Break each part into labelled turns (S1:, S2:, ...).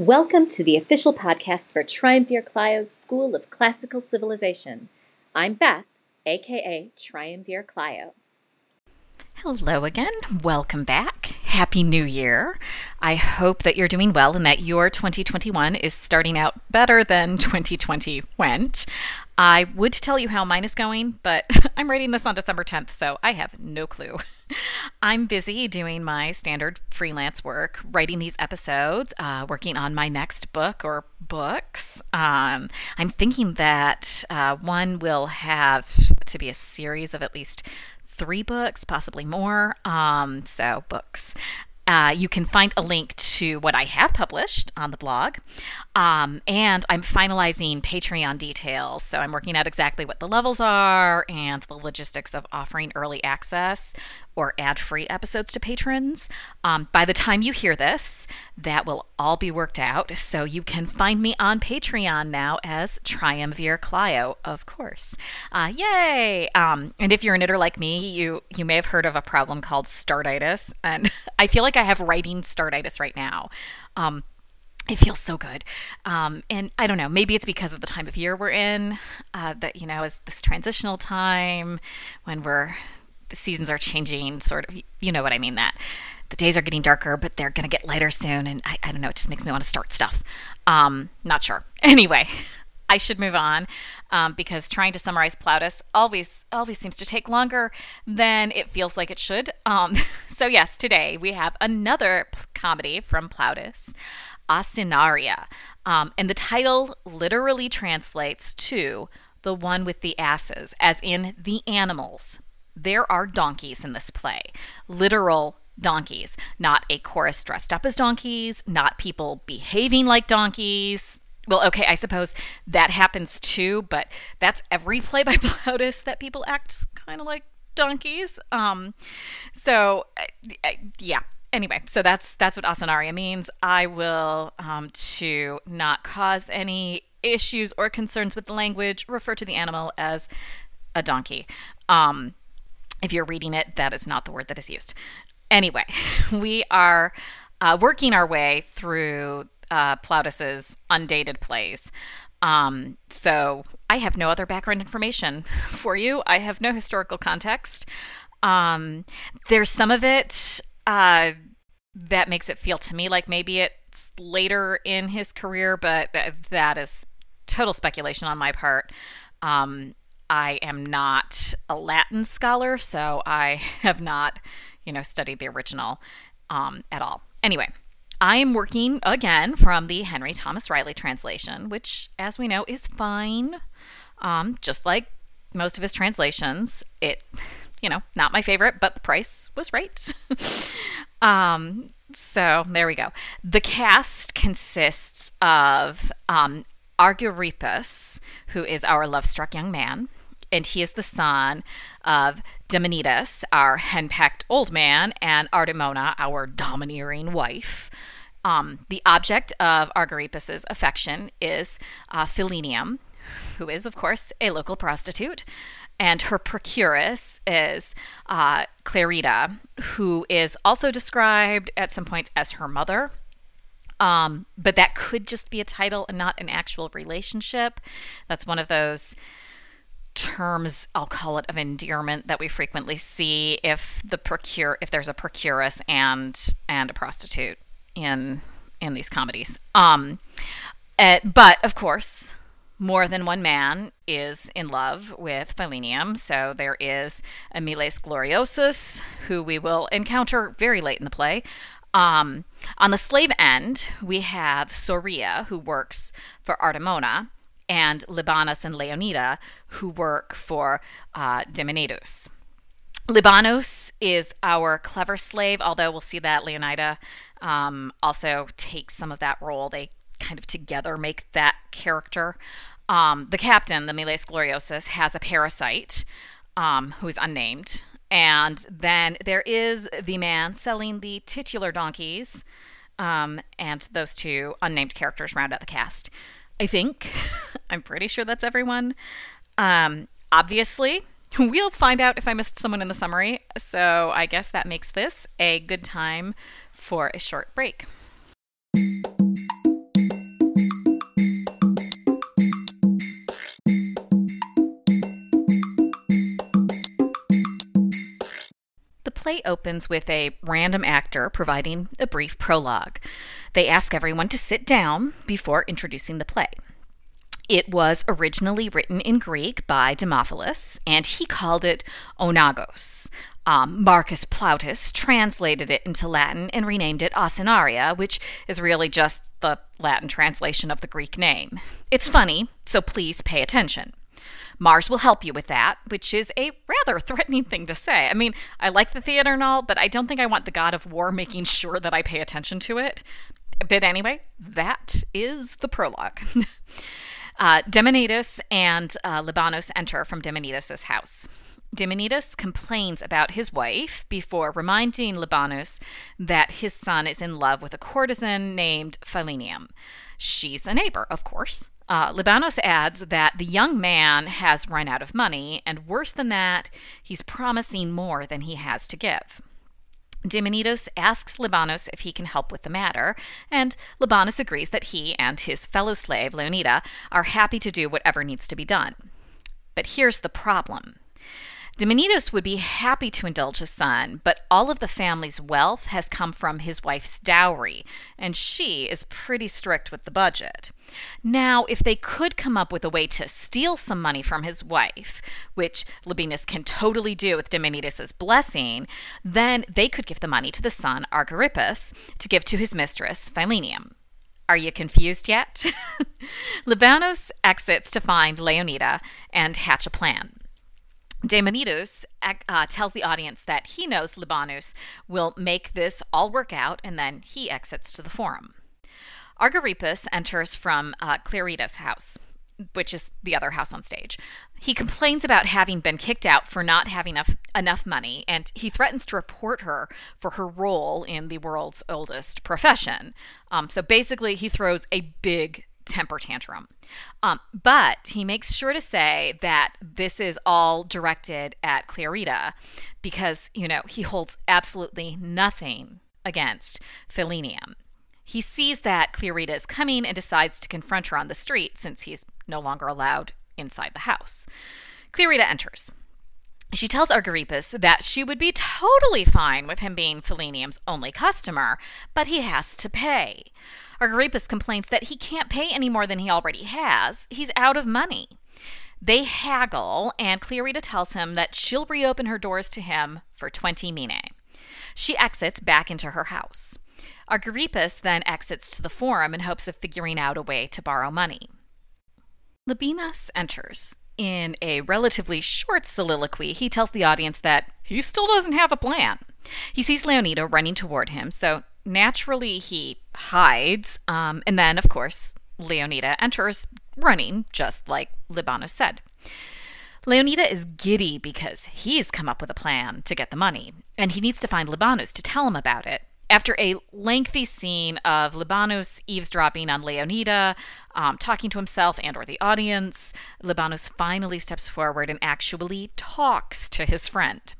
S1: Welcome to the official podcast for Triumvir Clio's School of Classical Civilization. I'm Beth, aka Triumvir Clio.
S2: Hello again. Welcome back. Happy New Year. I hope that you're doing well and that your 2021 is starting out better than 2020 went. I would tell you how mine is going, but I'm writing this on December 10th, so I have no clue. I'm busy doing my standard freelance work, writing these episodes, uh, working on my next book or books. Um, I'm thinking that uh, one will have to be a series of at least three books, possibly more. Um, so, books. Uh, you can find a link to what I have published on the blog. Um, and I'm finalizing Patreon details. So I'm working out exactly what the levels are and the logistics of offering early access or ad free episodes to patrons. Um, by the time you hear this, that will all be worked out. So you can find me on Patreon now as Triumvir Clio, of course. Uh, yay! Um, and if you're a knitter like me, you you may have heard of a problem called startitis, and I feel like I have writing startitis right now. Um, it feels so good. Um, and I don't know, maybe it's because of the time of year we're in, uh, that, you know, is this transitional time when we're the seasons are changing, sort of. You know what I mean? That the days are getting darker, but they're going to get lighter soon. And I, I, don't know, it just makes me want to start stuff. Um, not sure. Anyway, I should move on um, because trying to summarize Plautus always always seems to take longer than it feels like it should. Um, so yes, today we have another comedy from Plautus, Asinaria, um, and the title literally translates to the one with the asses, as in the animals there are donkeys in this play, literal donkeys, not a chorus dressed up as donkeys, not people behaving like donkeys. Well, okay, I suppose that happens too, but that's every play by Plautus that people act kind of like donkeys. Um, so uh, yeah. Anyway, so that's that's what asinaria means. I will um, to not cause any issues or concerns with the language refer to the animal as a donkey. Um, if you're reading it, that is not the word that is used. Anyway, we are uh, working our way through uh, Plautus's undated plays. Um, so I have no other background information for you. I have no historical context. Um, there's some of it uh, that makes it feel to me like maybe it's later in his career, but that is total speculation on my part. Um, I am not a Latin scholar, so I have not, you know, studied the original um, at all. Anyway, I am working again from the Henry Thomas Riley translation, which, as we know, is fine. Um, just like most of his translations, it, you know, not my favorite, but the price was right. um, so there we go. The cast consists of um, Argyrippus, who is our love struck young man, and he is the son of Demonidas, our henpecked old man, and Artemona, our domineering wife. Um, the object of Argyrippus's affection is uh, Philenium, who is, of course, a local prostitute, and her procuress is uh, Clarida, who is also described at some points as her mother. Um, but that could just be a title and not an actual relationship. That's one of those terms I'll call it of endearment that we frequently see if the procure if there's a procuress and and a prostitute in in these comedies. Um, uh, but of course, more than one man is in love with Philenium. So there is Emiles Gloriosus, who we will encounter very late in the play. Um, on the slave end, we have Soria, who works for Artemona and Libanus and Leonida, who work for uh. Libanus is our clever slave, although we'll see that Leonida um, also takes some of that role. They kind of together make that character. Um, the captain, the Miles Gloriosus, has a parasite um, who is unnamed. And then there is the man selling the titular donkeys, um, and those two unnamed characters round out the cast. I think. I'm pretty sure that's everyone. Um, obviously, we'll find out if I missed someone in the summary. So I guess that makes this a good time for a short break. The play opens with a random actor providing a brief prologue. They ask everyone to sit down before introducing the play. It was originally written in Greek by Demophilus, and he called it Onagos. Um, Marcus Plautus translated it into Latin and renamed it Asinaria, which is really just the Latin translation of the Greek name. It's funny, so please pay attention. Mars will help you with that, which is a rather threatening thing to say. I mean, I like the theater and all, but I don't think I want the god of war making sure that I pay attention to it. But anyway, that is the prologue. Uh, Demonidas and uh, Libanus enter from Demonidas' house. Demonidas complains about his wife before reminding Libanus that his son is in love with a courtesan named Philenium. She's a neighbor, of course. Uh, Libanus adds that the young man has run out of money, and worse than that, he's promising more than he has to give. Demonidas asks Libanus if he can help with the matter, and Libanus agrees that he and his fellow slave, Leonida, are happy to do whatever needs to be done. But here's the problem Demonidas would be happy to indulge his son, but all of the family's wealth has come from his wife's dowry, and she is pretty strict with the budget. Now, if they could come up with a way to steal some money from his wife, which Libanus can totally do with Demonidas' blessing, then they could give the money to the son Argyrippus to give to his mistress Philenium. Are you confused yet? Libanus exits to find Leonida and hatch a plan. Demonidas uh, tells the audience that he knows Libanus will make this all work out, and then he exits to the forum. Argyrippus enters from uh, Clearida's house, which is the other house on stage. He complains about having been kicked out for not having enough, enough money, and he threatens to report her for her role in the world's oldest profession. Um, so basically, he throws a big temper tantrum. Um, but he makes sure to say that this is all directed at Clarita because, you know, he holds absolutely nothing against Philenium. He sees that Clarita is coming and decides to confront her on the street since he's no longer allowed inside the house. Clarita enters. She tells Argyrippus that she would be totally fine with him being Philenium's only customer, but he has to pay. Argyrippus complains that he can't pay any more than he already has. He's out of money. They haggle, and Clarita tells him that she'll reopen her doors to him for 20 minae. She exits back into her house. Argyrippus then exits to the forum in hopes of figuring out a way to borrow money. Libanus enters. In a relatively short soliloquy, he tells the audience that he still doesn't have a plan. He sees Leonida running toward him, so naturally he hides. Um, and then, of course, Leonida enters running, just like Libanus said. Leonida is giddy because he's come up with a plan to get the money, and he needs to find Libanus to tell him about it. After a lengthy scene of Libanus eavesdropping on Leonida, um, talking to himself and or the audience, Libanus finally steps forward and actually talks to his friend.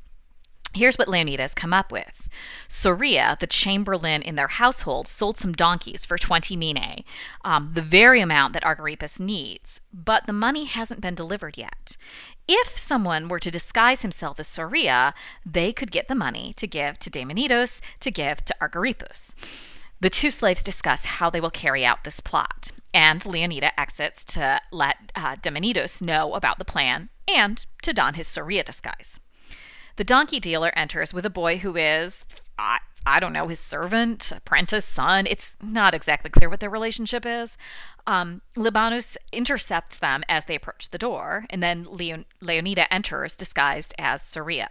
S2: Here's what Leonida has come up with. Soria, the chamberlain in their household, sold some donkeys for 20 minae, um, the very amount that Argyrippus needs, but the money hasn't been delivered yet. If someone were to disguise himself as Soria, they could get the money to give to Demonidos to give to Argyrippus. The two slaves discuss how they will carry out this plot, and Leonida exits to let uh, know about the plan and to don his Soria disguise. The donkey dealer enters with a boy who is, I, I don't know, his servant, apprentice, son. It's not exactly clear what their relationship is. Um, Libanus intercepts them as they approach the door, and then Leon- Leonida enters disguised as Soria.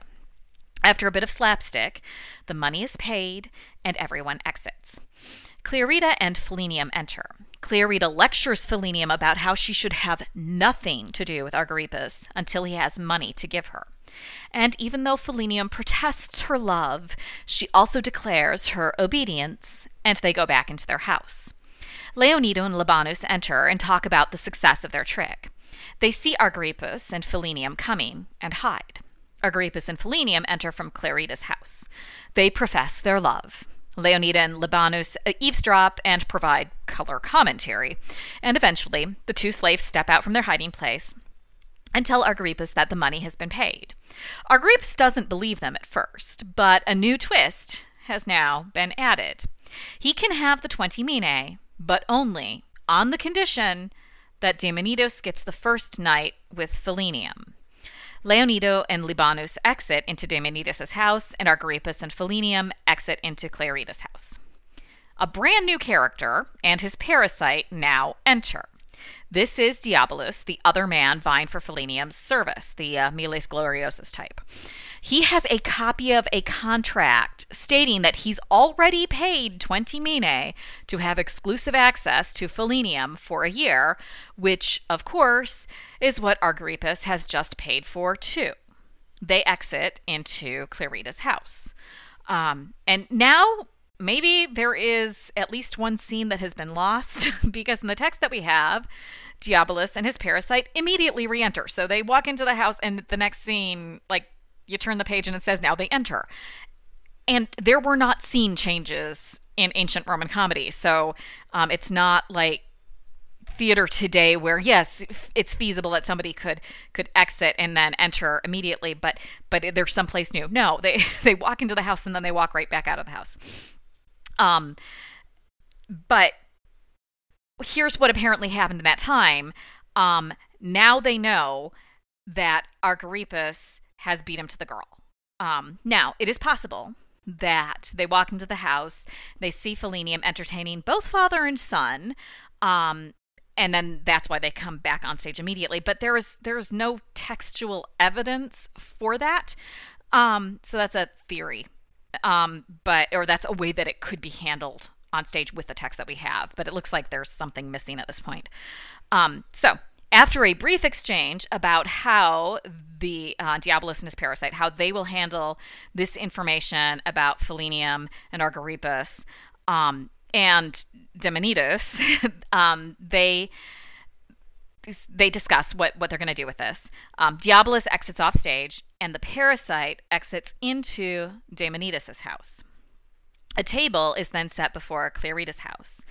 S2: After a bit of slapstick, the money is paid and everyone exits. Clarita and Philenium enter. Clarita lectures Philenium about how she should have nothing to do with Argyrippus until he has money to give her. And even though Philenium protests her love, she also declares her obedience, and they go back into their house. Leonida and Libanus enter and talk about the success of their trick. They see Argyrippus and Philenium coming and hide. Argyrippus and Philenium enter from Clarita's house. They profess their love. Leonida and Libanus uh, eavesdrop and provide color commentary. And eventually, the two slaves step out from their hiding place and tell Argyrippus that the money has been paid. Argyrippus doesn't believe them at first, but a new twist has now been added. He can have the 20 minae, but only on the condition that Daemonidos gets the first night with Philenium. Leonida and Libanus exit into Daemonides' house, and Argyrippus and Philenium exit into Clarita's house. A brand new character and his parasite now enter. This is Diabolus, the other man vying for Philenium's service, the uh, Miles Gloriosus type. He has a copy of a contract stating that he's already paid 20 minae to have exclusive access to Philenium for a year, which, of course, is what Argyrippus has just paid for too. They exit into Clarita's house. Um, and now maybe there is at least one scene that has been lost because in the text that we have, Diabolus and his parasite immediately re enter. So they walk into the house, and the next scene, like you turn the page and it says now they enter. And there were not scene changes in ancient Roman comedy. So um, it's not like theater today where yes it's feasible that somebody could could exit and then enter immediately but but there's someplace new no they they walk into the house and then they walk right back out of the house um, but here's what apparently happened in that time. Um, now they know that Argyrippus has beat him to the girl. Um, now, it is possible that they walk into the house, they see Philenium entertaining both father and son, um, and then that's why they come back on stage immediately. But there is there is no textual evidence for that, um, so that's a theory um, but or that's a way that it could be handled on stage with the text that we have. But it looks like there's something missing at this point. Um, so after a brief exchange about how the uh, Diabolus and his parasite, how they will handle this information about Philenium and Argyrippus um, and Daemonidos, um, they they discuss what, what they're going to do with this. Um, Diabolus exits off stage, and the parasite exits into Daemonides' house. A table is then set before Clearidas' house.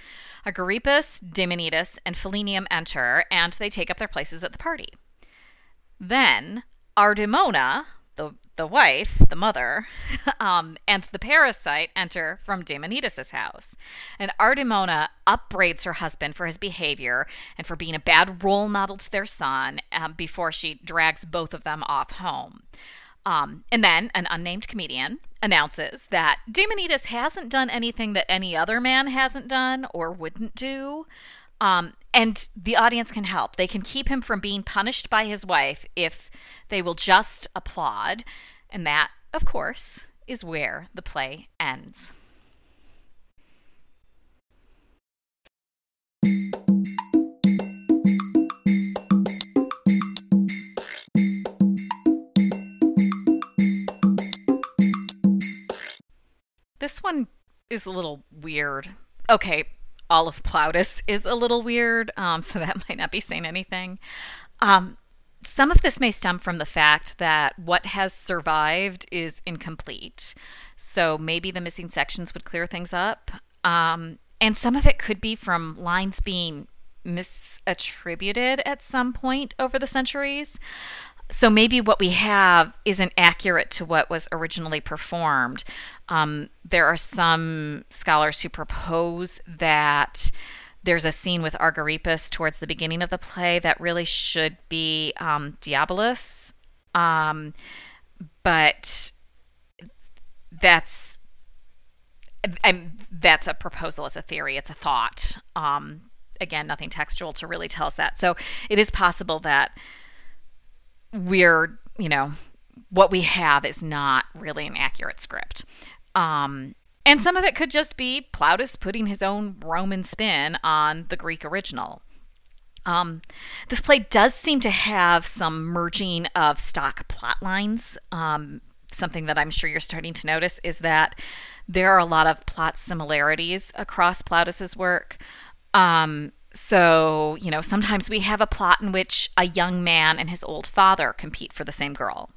S2: Argyrippus, Daemonides, and Philenium enter, and they take up their places at the party. Then Artemona, the the wife, the mother, um, and the parasite enter from Daemonides' house. And Artemona upbraids her husband for his behavior and for being a bad role model to their son um, before she drags both of them off home. Um, and then an unnamed comedian announces that Daemonides hasn't done anything that any other man hasn't done or wouldn't do. Um, and the audience can help. They can keep him from being punished by his wife if they will just applaud. And that, of course, is where the play ends. This one is a little weird. Okay, all of Plautus is a little weird, um, so that might not be saying anything. Um, some of this may stem from the fact that what has survived is incomplete. So maybe the missing sections would clear things up. Um, and some of it could be from lines being misattributed at some point over the centuries. So maybe what we have isn't accurate to what was originally performed. Um, there are some scholars who propose that there's a scene with Argyrippus towards the beginning of the play that really should be um, Diabolus. Um, but that's I'm, that's a proposal. It's a theory. It's a thought. Um, again, nothing textual to really tell us that. So it is possible that we're, you know, what we have is not really an accurate script. Um, and some of it could just be Plautus putting his own Roman spin on the Greek original. Um, this play does seem to have some merging of stock plot lines. Um, something that I'm sure you're starting to notice is that there are a lot of plot similarities across Plautus's work. Um, so, you know, sometimes we have a plot in which a young man and his old father compete for the same girl.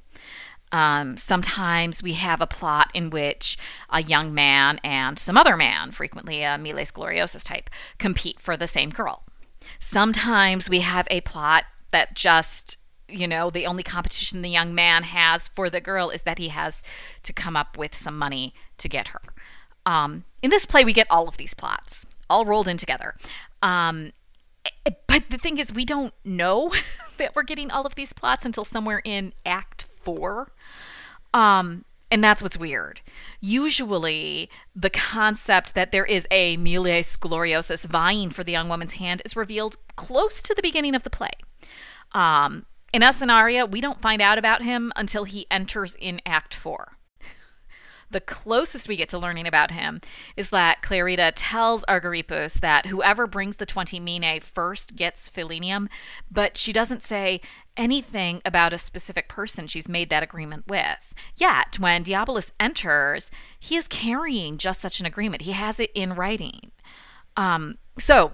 S2: Um, sometimes we have a plot in which a young man and some other man, frequently a Miles Gloriosus type, compete for the same girl. Sometimes we have a plot that just you know, the only competition the young man has for the girl is that he has to come up with some money to get her. Um, in this play, we get all of these plots all rolled in together. Um, eh, but the thing is, we don't know that we're getting all of these plots until somewhere in Act Four. Um, and that's what's weird. Usually, the concept that there is a Miles Gloriosus vying for the young woman's hand is revealed close to the beginning of the play. Um, in Asinaria, we don't find out about him until he enters in Act 4 the closest we get to learning about him is that Clarita tells Argyrippus that whoever brings the 20 minae first gets Philenium, but she doesn't say anything about a specific person she's made that agreement with. Yet, when Diabolus enters, he is carrying just such an agreement. He has it in writing. Um, so,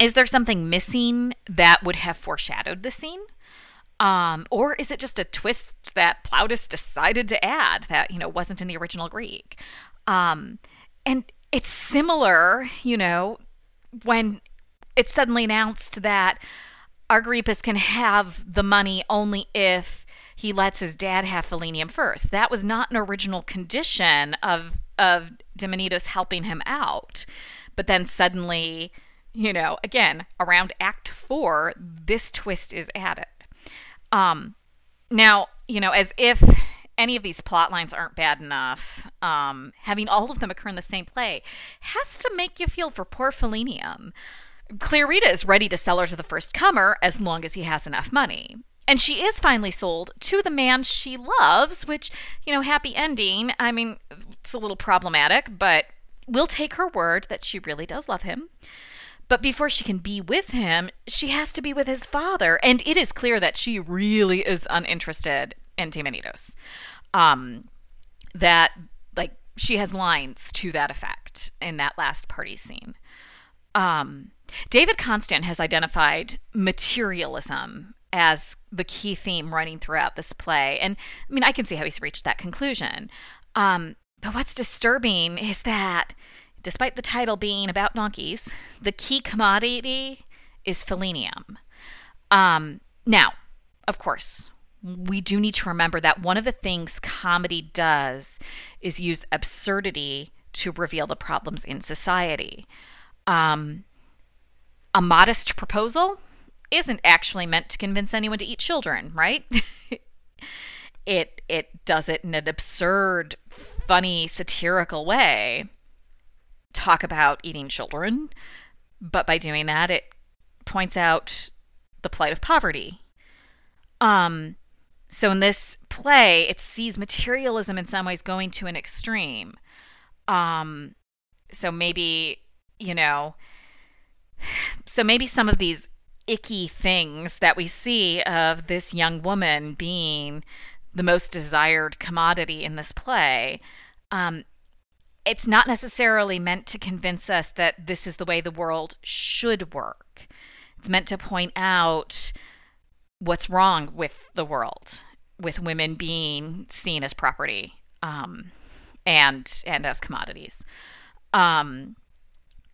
S2: is there something missing that would have foreshadowed the scene? Um, or is it just a twist that Plautus decided to add that, you know, wasn't in the original Greek? Um, and it's similar, you know, when it's suddenly announced that Argyrippus can have the money only if he lets his dad have Philenium first. That was not an original condition of of helping him out. But then suddenly, you know, again, around act 4, this twist is added. Um, now, you know, as if any of these plot lines aren't bad enough, um, having all of them occur in the same play has to make you feel for poor Philenium. Clarita is ready to sell her to the first comer as long as he has enough money. And she is finally sold to the man she loves, which, you know, happy ending. I mean, it's a little problematic, but we'll take her word that she really does love him. But before she can be with him, she has to be with his father. And it is clear that she really is uninterested in Timonitos. Um, that, like, she has lines to that effect in that last party scene. Um, David Konstan has identified materialism as the key theme running throughout this play. And I mean, I can see how he's reached that conclusion. Um, but what's disturbing is that despite the title being about donkeys, the key commodity is Philenium. Um, now, of course, we do need to remember that one of the things comedy does is use absurdity to reveal the problems in society. Um, a modest proposal isn't actually meant to convince anyone to eat children, right? it it does it in an absurd, funny, satirical way talk about eating children, but by doing that, it points out the plight of poverty. Um, so in this play, it sees materialism in some ways going to an extreme. Um, so maybe, you know, so maybe some of these icky things that we see of this young woman being the most desired commodity in this play um, it's not necessarily meant to convince us that this is the way the world should work. It's meant to point out what's wrong with the world, with women being seen as property um, and and as commodities. Um,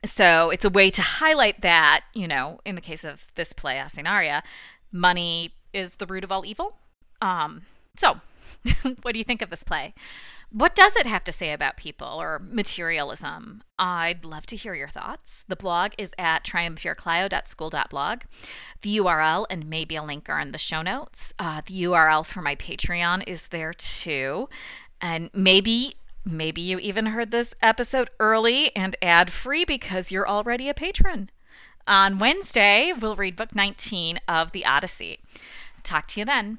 S2: so it's a way to highlight that, you know, in the case of this play, Asinaria, money is the root of all evil. Um, so, what do you think of this play? What does it have to say about people or materialism? I'd love to hear your thoughts. The blog is at triumvirclio.school.blog. The URL and maybe a link are in the show notes. Uh, the URL for my Patreon is there too. And maybe maybe you even heard this episode early and ad free because you're already a patron. On Wednesday, we'll read book 19 of The Odyssey. Talk to you then.